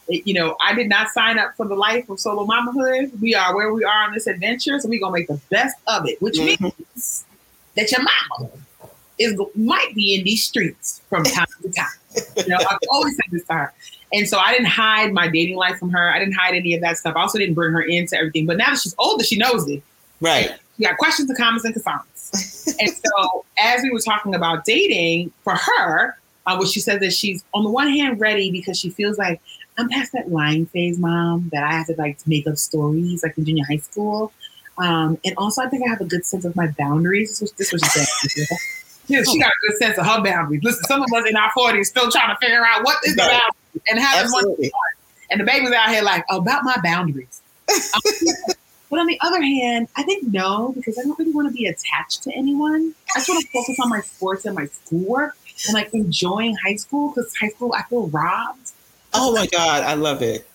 It, you know, I did not sign up for the life of solo mamahood. We are where we are on this adventure, so we're gonna make the best of it, which mm-hmm. means that your mama is might be in these streets from time to time. You know, I've always said this to her. And so I didn't hide my dating life from her. I didn't hide any of that stuff. I also didn't bring her into everything. But now that she's older, she knows it. Right. She got questions and comments and concerns. and so as we were talking about dating for her, uh, what she said that she's on the one hand ready because she feels like I'm past that lying phase, mom, that I have to like make up stories like in junior high school. Um, and also, I think I have a good sense of my boundaries. This was, she said. Yeah, she got a good sense of her boundaries. Listen, some of us in our 40s still trying to figure out what is the boundary and how does one And the baby's out here like, about my boundaries. but on the other hand, I think no, because I don't really want to be attached to anyone. I just want to focus on my sports and my schoolwork and like enjoying high school because high school, I feel robbed. Oh my God, I love it.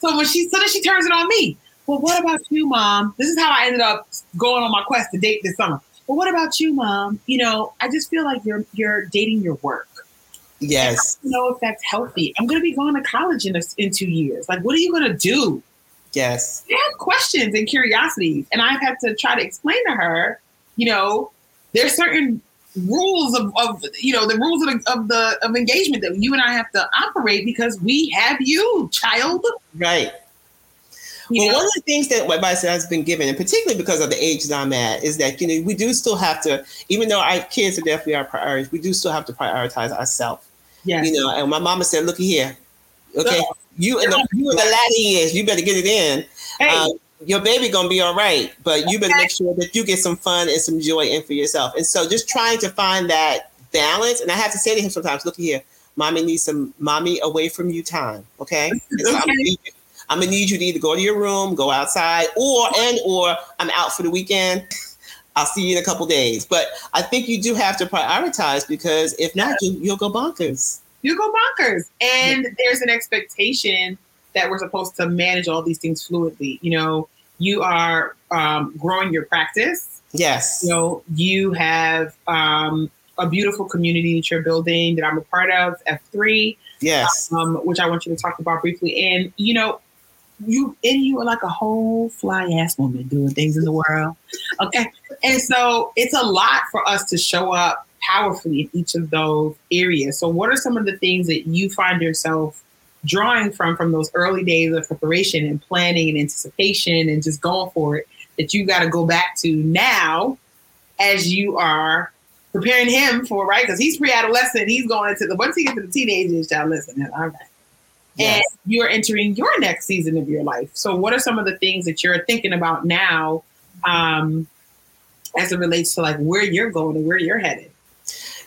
So when she so then she turns it on me. Well, what about you, mom? This is how I ended up going on my quest to date this summer. But what about you, mom? You know, I just feel like you're you're dating your work. Yes. I don't know if that's healthy. I'm going to be going to college in a, in two years. Like, what are you going to do? Yes. I have questions and curiosities, and I've had to try to explain to her. You know, there's certain rules of, of you know the rules of the, of the of engagement that you and I have to operate because we have you, child. Right. You well, know? one of the things that my advice has been given, and particularly because of the age that I'm at, is that you know we do still have to, even though our kids are definitely our priorities, we do still have to prioritize ourselves. Yeah. You know, and my mama said, "Look here, okay, so, you and the you in the latter years, you better get it in. Hey. Um, your baby gonna be all right, but you better make sure that you get some fun and some joy in for yourself. And so, just trying to find that balance. And I have to say to him sometimes, "Look here, mommy needs some mommy away from you time, okay?" So okay. I'm gonna need you to either go to your room, go outside, or and or I'm out for the weekend. I'll see you in a couple days. But I think you do have to prioritize because if not, you, will go bonkers. You go bonkers, and yeah. there's an expectation that we're supposed to manage all these things fluidly. You know, you are um, growing your practice. Yes. You know, you have um, a beautiful community that you're building that I'm a part of, F3. Yes. Um, which I want you to talk about briefly. And, you know, you and you are like a whole fly ass woman doing things in the world. Okay. And so it's a lot for us to show up powerfully in each of those areas. So what are some of the things that you find yourself drawing from from those early days of preparation and planning and anticipation and just going for it that you got to go back to now as you are preparing him for right because he's pre-adolescent he's going into the once he gets to the teenagers child listen all right yes. and you're entering your next season of your life. So, what are some of the things that you're thinking about now um, as it relates to like where you're going and where you're headed?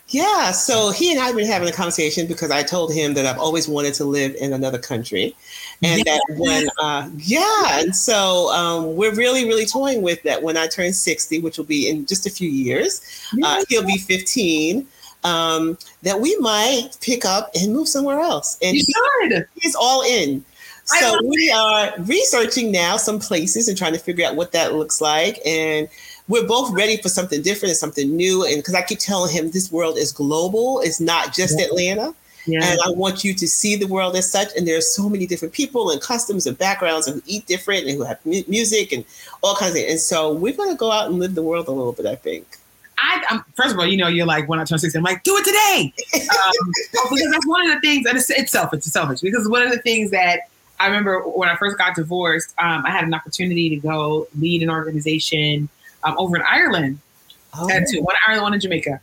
Yeah, so he and I have been having a conversation because I told him that I've always wanted to live in another country, and that when, uh, yeah, and so um, we're really, really toying with that. When I turn sixty, which will be in just a few years, uh, he'll be fifteen um, that we might pick up and move somewhere else. And he, he's all in. So we are researching now some places and trying to figure out what that looks like. And we're both ready for something different and something new. And because I keep telling him this world is global, it's not just yeah. Atlanta. Yeah. And I want you to see the world as such. And there are so many different people and customs and backgrounds and who eat different and who have mu- music and all kinds of things. And so we're going to go out and live the world a little bit, I think. I, I'm, first of all, you know, you're like, when I turn 60, I'm like, do it today. Um, because that's one of the things, and it's, it's selfish, it's selfish, because one of the things that I remember when I first got divorced, um, I had an opportunity to go lead an organization um, over in Ireland. Oh. Had two, one in Ireland, one in Jamaica.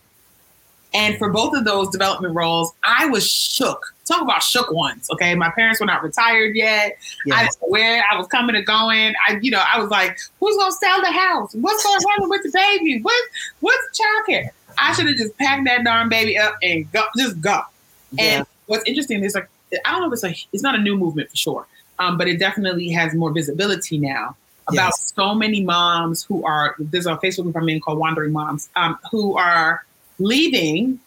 And for both of those development roles, I was shook. Talk about shook ones. Okay. My parents were not retired yet. Yes. I didn't know where I was coming and going. I, you know, I was like, who's gonna sell the house? What's going to happen with the baby? What what's childcare? I should have just packed that darn baby up and go just go. Yeah. And what's interesting is like I don't know if it's a it's not a new movement for sure. Um, but it definitely has more visibility now. About Yes. so many moms who are there's a Facebook group I'm in called Wandering Moms, um, who are leaving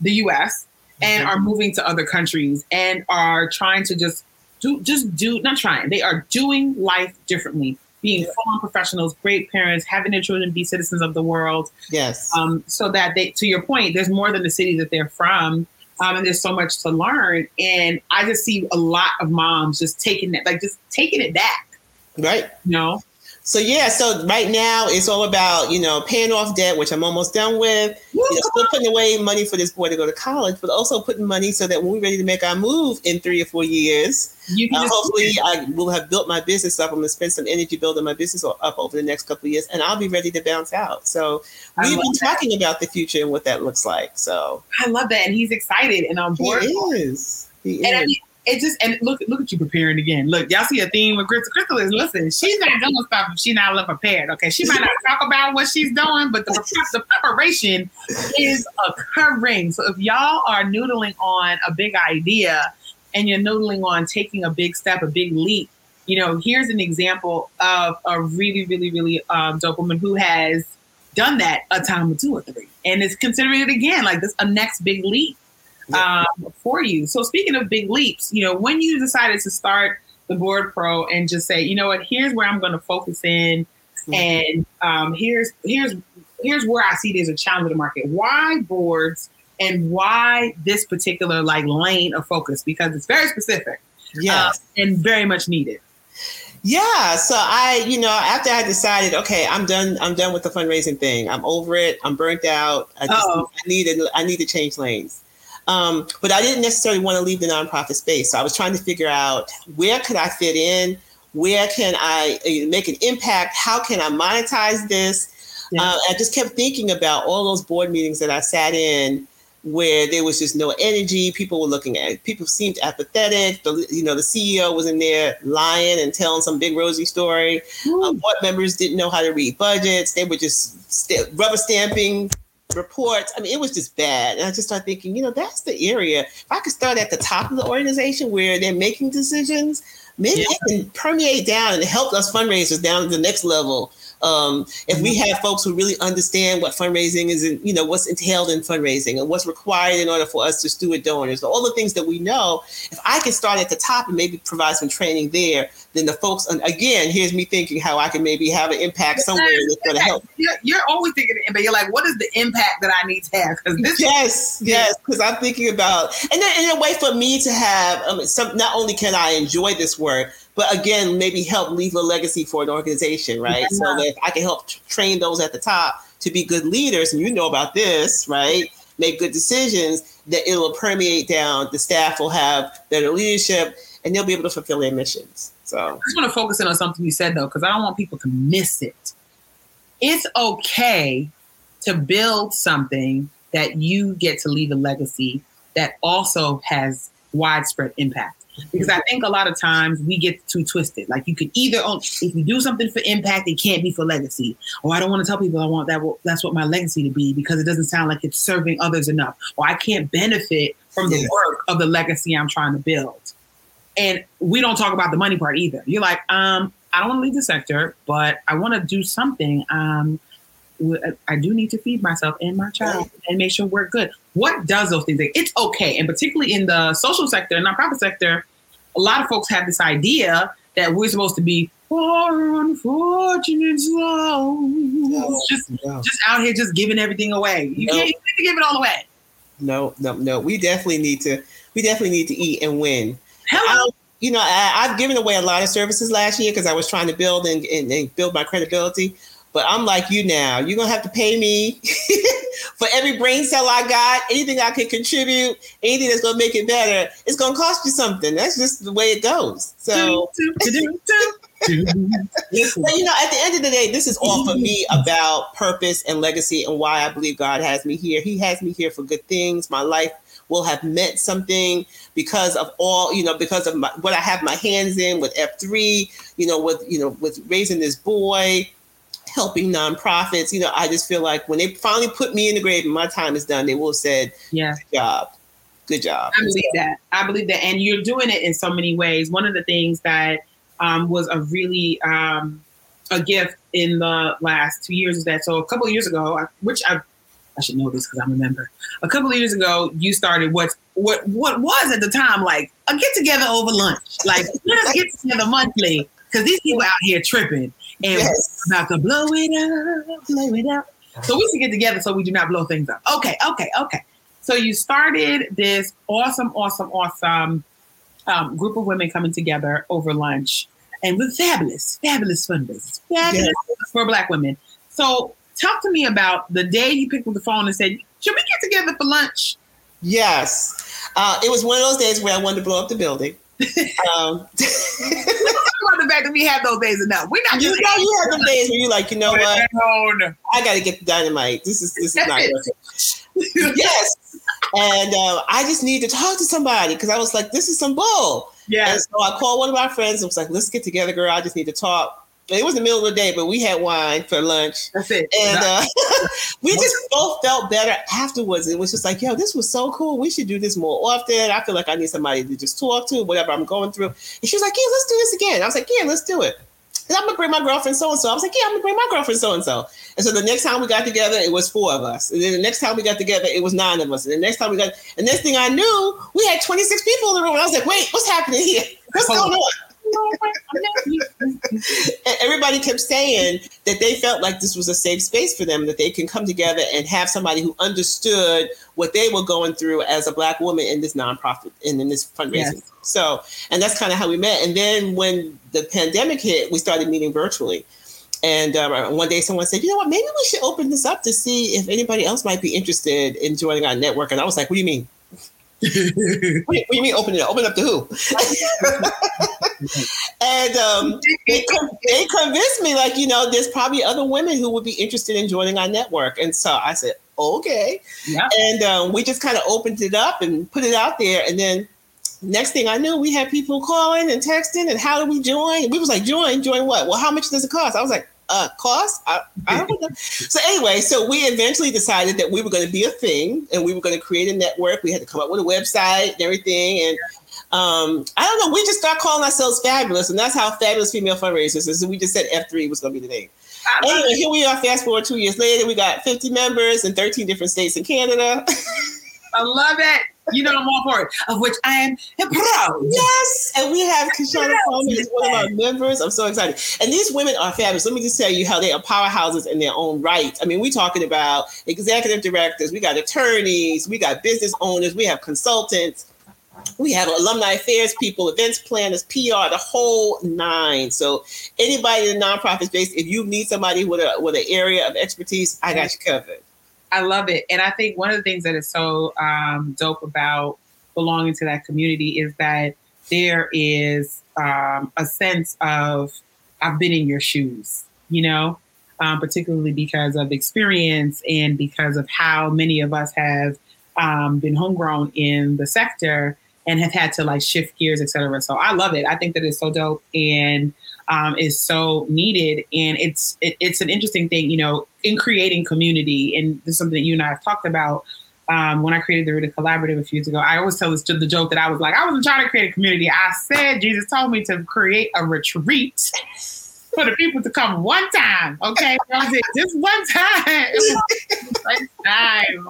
the US and Mm-hmm. are moving to other countries and are trying to just do just do not trying. They are doing life differently, being full-on professionals, great parents, having their children be citizens of the world, Yes. um, so that they, to your point, there's more than the city that they're from, um, and there's so much to learn. And I just see a lot of moms just taking it, like just taking it back, right. No. So yeah, so right now it's all about you know paying off debt, which I'm almost done with. You know, still putting away money for this boy to go to college, but also putting money so that when we're ready to make our move in three or four years, You can uh, hopefully I will have built my business up. I'm gonna spend some energy building my business up over the next couple of years, and I'll be ready to bounce out. So we've been that. talking about the future and what that looks like. So I love that, and he's excited and on board. he is. He And I is. mean, it just and look look at you preparing again. Look, y'all see a theme with Crystal. Crystal is listen. She's not doing stuff if she's not prepared. Okay, she might not talk about what she's doing, but the, the preparation is occurring. So if y'all are noodling on a big idea and you're noodling on taking a big step, a big leap, you know, here's an example of a really, really, really um, dope woman who has done that a time or two or three, and is considering it again like this a next big leap um, for you. So speaking of big leaps, you know, when you decided to start the Board Pro and just say, you know what, here's where I'm going to focus in, and um, here's here's here's where I see there's a challenge in the market. Why boards and why this particular like lane of focus? Because it's very specific yeah. uh, and very much needed. Yeah, so I, you know, after I decided, okay, I'm done. I'm done with the fundraising thing. I'm over it. I'm burnt out. I just. I needed I need to change lanes. Um, but I didn't necessarily want to leave the nonprofit space. So I was trying to figure out where could I fit in, where can I uh, make an impact, how can I monetize this. Yeah. Uh, I just kept thinking about all those board meetings that I sat in where there was just no energy. People were looking at people seemed apathetic. The you know the CEO was in there lying and telling some big rosy story. Uh, board members didn't know how to read budgets. They were just st- rubber stamping reports. I mean, it was just bad. And I just started thinking, you know, that's the area. If I could start at the top of the organization where they're making decisions, maybe it can permeate down and help us fundraisers down to the next level. Um, if we have folks who really understand what fundraising is, and you know what's entailed in fundraising and what's required in order for us to steward donors, all the things that we know. If I can start at the top and maybe provide some training there, then the folks, and again, here's me thinking how I can maybe have an impact somewhere that's going to help. You're, you're always thinking, but you're like, what is the impact that I need to have? This Yes, yes, because I'm thinking about, and then in a way for me to have um, some. Not only can I enjoy this work, but again, maybe help leave a legacy for an organization, right? So that if I can help train those at the top to be good leaders, and you know about this, right? Make good decisions, that it will permeate down. The staff will have better leadership, and they'll be able to fulfill their missions. So I just want to focus in on something you said though, because I don't want people to miss it. It's okay to build something that you get to leave a legacy that also has widespread impact. Because I think a lot of times we get too twisted. Like you could either, oh, if you do something for impact, it can't be for legacy. Or I don't want to tell people I want that. Well, that's what my legacy to be because it doesn't sound like it's serving others enough. Or I can't benefit from the Yes. work of the legacy I'm trying to build. And we don't talk about the money part either. You're like, um, I don't want to leave the sector, but I want to do something. Um, I do need to feed myself and my child and make sure we're good. What does those things? It's okay, and particularly in the social sector, and nonprofit sector, a lot of folks have this idea that we're supposed to be poor, unfortunate souls, just no, just out here just giving everything away. You No. can't you give it all away. no, no, no. We definitely need to. We definitely need to eat and win. I Hello. don't- you know, I, I've given away a lot of services last year because I was trying to build and, and, and build my credibility. But I'm like you now. You're gonna have to pay me for every brain cell I got, anything I can contribute, anything that's gonna make it better. It's gonna cost you something. That's just the way it goes. So, but you know, at the end of the day, this is all for me about purpose and legacy and why I believe God has me here. He has me here for good things. My life will have meant something because of all, you know, because of my, what I have my hands in with F3, you know, with, you know, with raising this boy, helping nonprofits. You know, I just feel like when they finally put me in the grave and my time is done, they will have said, yeah. good job. Good job. I believe that. I believe that. And you're doing it in so many ways. One of the things that um, was a really um, a gift in the last two years is that so a couple of years ago, which I I should know this because I'm a member. A couple of years ago, you started what what what was at the time like a get together over lunch. Like let us get together monthly because these people out here tripping and yes. about to blow it up, blow it up. So we should get together so we do not blow things up. Okay, okay, okay. So you started this awesome, awesome, awesome um, group of women coming together over lunch and with fabulous, fabulous fundraisers, fabulous yes. for Black women. So talk to me about the day you picked up the phone and said, "Should we get together for lunch?" Yes, uh, it was one of those days where I wanted to blow up the building. Um, about the fact that we had those days enough. We not. You know, you had them days where you're like, you know what? I got to get the dynamite. This is this is not good. yes, and uh, I just need to talk to somebody because I was like, this is some bull. Yeah. And so I called one of my friends and was like, let's get together, girl. I just need to talk. It was the middle of the day, but we had wine for lunch. That's it. And uh, we just both felt better afterwards. It was just like, yo, this was so cool. We should do this more often. I feel like I need somebody to just talk to, whatever I'm going through. And she was like, yeah, let's do this again. I was like, yeah, let's do it. And I'm gonna bring my girlfriend so and so. I was like, yeah, I'm gonna bring my girlfriend so and so. And so the next time we got together, it was four of us. And then the next time we got together, it was nine of us. And the next time we got, and next thing I knew, we had 26 people in the room. And I was like, wait, what's happening here? What's going on? Everybody kept saying that they felt like this was a safe space for them, that they can come together and have somebody who understood what they were going through as a black woman in this nonprofit and in this fundraising. Yes. So, and that's kind of how we met. And then when the pandemic hit, we started meeting virtually. And um, one day someone said, you know what, maybe we should open this up to see if anybody else might be interested in joining our network. And I was like, what do you mean? What, do you, what, do you, mean open it up? Open up to who? and um, they, they convinced me, like, you know, there's probably other women who would be interested in joining our network. And so I said, okay. Yeah. And um, we just kind of opened it up and put it out there. And then next thing I knew, we had people calling and texting and how do we join? We was like, join, join what? Well, how much does it cost? I was like, uh, cost? I, I don't know. so anyway, so we eventually decided that we were going to be a thing and we were going to create a network. We had to come up with a website and everything. And um, I don't know, we just start calling ourselves fabulous. And that's how fabulous female fundraisers is. we just said F3 was going to be the name. Anyway, here we are, fast forward two years later, we got 50 members in 13 different states in Canada. I love it. You know, I'm all for it, of which I am proud. Yes. And we have Kishshana Coleman as one of our members. I'm so excited. And these women are fabulous. Let me just tell you how they are powerhouses in their own right. I mean, we're talking about executive directors, we got attorneys, we got business owners, we have consultants. We have alumni affairs people, events planners, PR, the whole nine. So anybody in the nonprofit space, if you need somebody with a with an area of expertise, I got you covered. I love it. And I think one of the things that is so um, dope about belonging to that community is that there is um, a sense of, I've been in your shoes, you know, um, particularly because of experience and because of how many of us have um, been homegrown in the sector and have had to like shift gears, et cetera. So I love it. I think that it's so dope. And um, is so needed, and it's it, it's an interesting thing, you know, in creating community, and this is something that you and I have talked about. Um, when I created the Rooted Collaborative a few years ago, I always tell this to the joke that I was like, I wasn't trying to create a community. I said Jesus told me to create a retreat for the people to come one time. Okay, just one time. one time.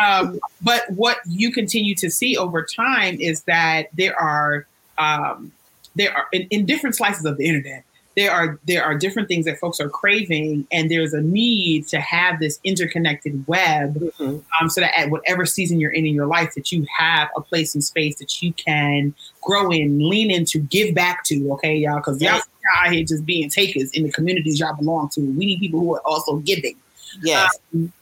Um, but what you continue to see over time is that there are um, there are in, in different slices of the internet there are there are different things that folks are craving and there's a need to have this interconnected web mm-hmm. um, so that at whatever season you're in in your life that you have a place and space that you can grow in lean into give back to okay y'all? Because y'all out here just being takers in the communities y'all belong to. We need people who are also giving. Yes. Um,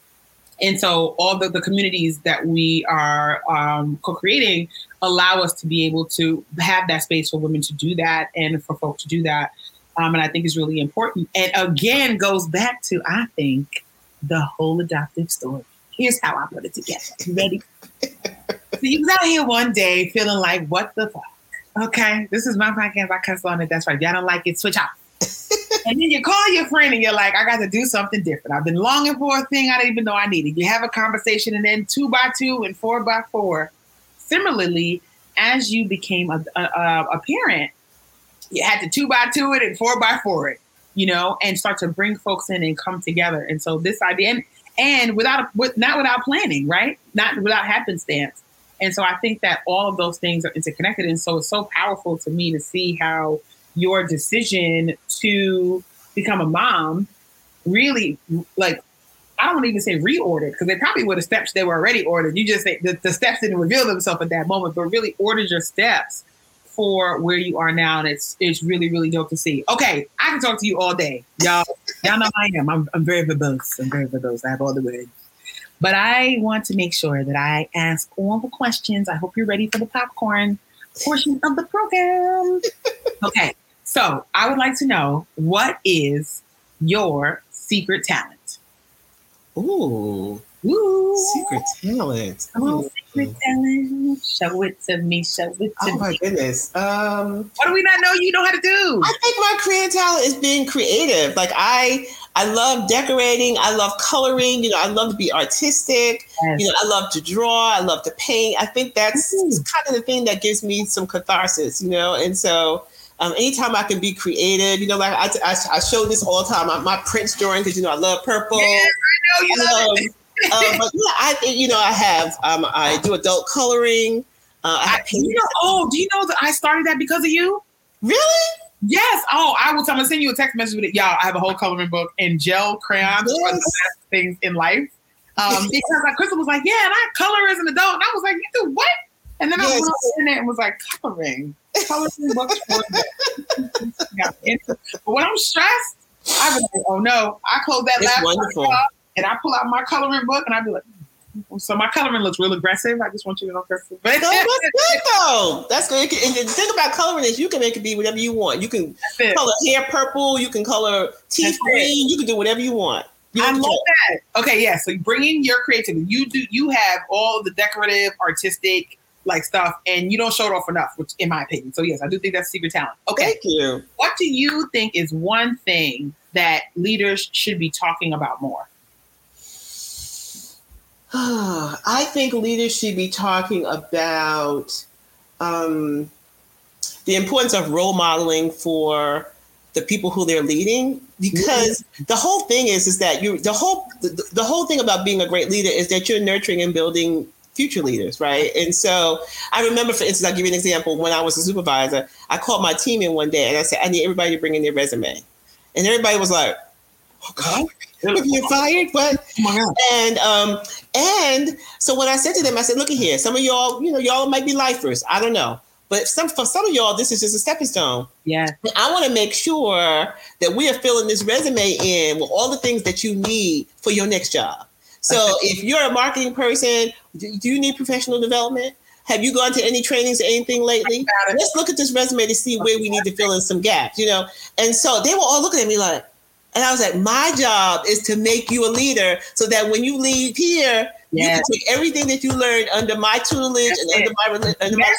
and so all the, the communities that we are um, co-creating allow us to be able to have that space for women to do that and for folks to do that. Um, and I think is really important. And again, goes back to, I think, the whole adoptive story. Here's how I put it together. You ready? so you was out here one day feeling like, what the fuck? Okay, this is my podcast. I cuss on it. That's right. If y'all don't like it, switch off. And then you call your friend and you're like, I got to do something different. I've been longing for a thing I didn't even know I needed. You have a conversation, and then two by two and four by four. Similarly, as you became a, a, a parent, you had to two by two it and four by four it. you know, and start to bring folks in and come together. And so this idea, and, and without, with, not without planning, right? Not without happenstance. And so I think that all of those things are interconnected. And so it's so powerful to me to see how your decision to become a mom really like I don't even say reordered because they probably were the steps they were already ordered. You just say the, the steps didn't reveal themselves at that moment, but really ordered your steps for where you are now, and it's it's really really dope to see. Okay, I can talk to you all day, y'all. y'all know I am. I'm, I'm very verbose. I'm very verbose. I have all the words, but I want to make sure that I ask all the questions. I hope you're ready for the popcorn portion of the program. okay, so I would like to know what is your secret talent? Ooh. Ooh. Secret talent. Oh, secret talent. Show it to me. Show it to Oh me. Oh my goodness. Um, What do we not know you know how to do? I think my creative talent is being creative. Like I, I love decorating. I love coloring. You know, I love to be artistic. Yes. You know, I love to draw. I love to paint. I think that's Ooh. kind of the thing that gives me some catharsis. You know, and so. Um, anytime I can be creative, you know, like I, I, I show this all the time. My, my Prince drawing because you know I love purple. Yes, I know you love it. Um, but yeah, I you know I have um, I do adult coloring. Uh, I I, you know, oh, do you know that I started that because of you? really Yes. Oh, I will. I'm gonna send you a text message with it. Y'all, I have a whole coloring book and gel crayons are the best things in life. Um, because like Crystal was like, yeah, and I color as an adult, and I was like, you do what? And then I Yes. went on the internet and was like, coloring, coloring books for. Yeah. But when I'm stressed, I was like, oh no, I close that It's laptop up and I pull out my coloring book and I be like. Mm, so my coloring looks real aggressive. I just want you to know. But No, that's good though. That's good. And the thing about coloring is you can make it be whatever you want. You can color hair purple. You can color teeth green. You can do whatever you want. You I love that. Okay, yeah. So bringing your creativity, you do. You have all the decorative, artistic, like stuff, and you don't show it off enough, which, in my opinion. So yes, I do think that's secret talent. Okay, Thank you. what do you think is one thing that leaders should be talking about more? I think leaders should be talking about um, the importance of role modeling for the people who they're leading because the whole thing is is that you the whole the, the whole thing about being a great leader is that you're nurturing and building future leaders right and so i remember for instance i'll give you an example when i was a supervisor i called my team in one day and i said i need everybody to bring in their resume and everybody was like oh god you're fired what Oh and um and so when I said to them, I said, look at here, some of y'all, you know, y'all might be lifers. I don't know. But some for some of y'all, this is just a stepping stone. Yeah, And I want to make sure that we are filling this resume in with all the things that you need for your next job. So if you're a marketing person, do do you need professional development? Have you gone to any trainings or anything lately? Let's look at this resume to see where we need to fill in some gaps, you know? And so they were all looking at me like, and I was like, my job is to make you a leader so that when you leave here, you can take everything that you learned under my tutelage That's and it. under my, under my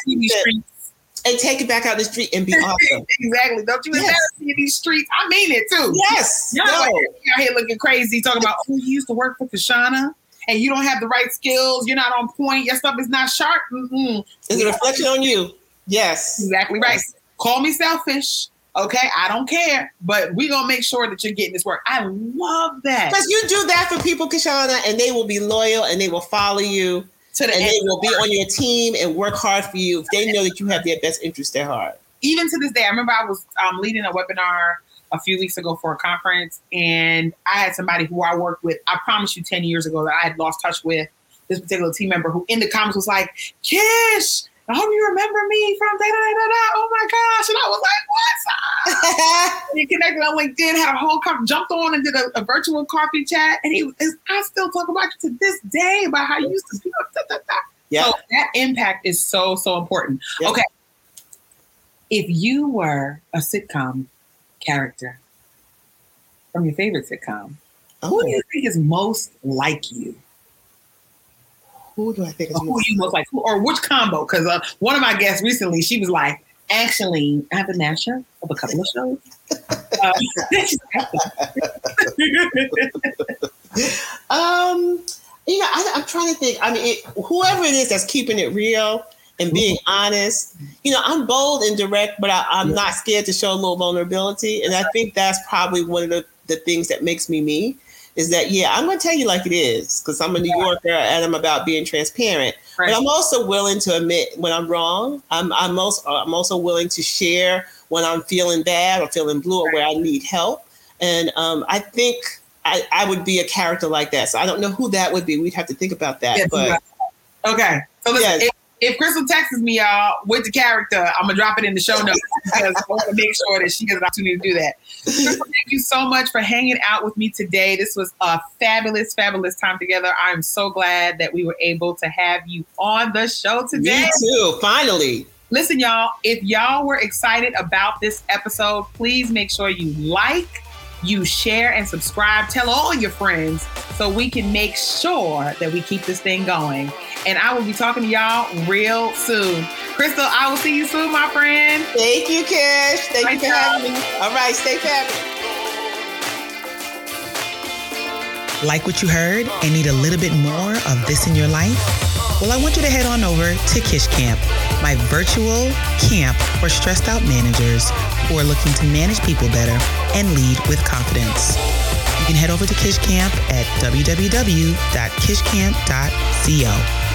and take it back out the street and be awesome. Exactly. Don't you Yes. embarrass me in these streets. I mean it too. yes. You're No. out here looking crazy, talking about, oh, you used to work for Kishshana and you don't have the right skills. You're not on point. Your stuff is not sharp. Mm-mm. It's a reflection on you. Yes. Exactly right. Call me selfish. Okay. I don't care, but we're to make sure that you're getting this work. I love that. Because you do that for people, Kishshana, and they will be loyal and they will follow you To the and end. they will be on your team and work hard for you if they know that you have their best interest at heart. even to this day, I remember I was um, leading a webinar a few weeks ago for a conference, and I had somebody who I worked with. I promise you, ten years ago, that I had lost touch with this particular team member who, in the comments, was like, "Kish, I hope you remember me from da da da da da." Oh my gosh! And I was like, "What's up?" We connected on LinkedIn, had a whole com- jumped on and did a, a virtual coffee chat, and he is. I still talk about you to this day about how you used to. Da, da, da. yeah. So that impact is so so important. Okay. If you were a sitcom character from your favorite sitcom, who do Oh, you think is most like you? Who do I think is Or who most you most like? Who, or which combo? Because uh, one of my guests recently, she was like, actually, I have a mashup of a couple of shows. Um, you know, I, I'm trying to think. I mean, it, whoever it is that's keeping it real and being honest. You know, I'm bold and direct, but I, am not scared to show a little vulnerability. And I think that's probably one of the, the things that makes me me is that, yeah, I'm going to tell you like it is because I'm a New Yorker and I'm about being transparent. Right. But I'm also willing to admit when I'm wrong. I'm, I'm, also, I'm also willing to share when I'm feeling bad or feeling blue or where I need help. And um, I think I, I would be a character like that. So I don't know who that would be. We'd have to think about that. Yes, but okay. So listen, yes if Crystal texts me, y'all, with the character, I'm gonna drop it in the show notes because I want to make sure that she has an opportunity to do that. Crystal, thank you so much for hanging out with me today. This was a fabulous, fabulous time together. I'm so glad that we were able to have you on the show today. Me too. Finally. Listen, y'all, if y'all were excited about this episode, please make sure you like, you share, and subscribe. Tell all your friends so we can make sure that we keep this thing going and I will be talking to y'all real soon. Crystal, I will see you soon, my friend. Thank you, Kish. Thank Bye, you for y'all. having me. All right, stay fabulous. Like what you heard and need a little bit more of this in your life? Well, I want you to head on over to Kish Camp, my virtual camp for stressed out managers who are looking to manage people better and lead with confidence. You can head over to Kish Camp at www.kishcamp.co.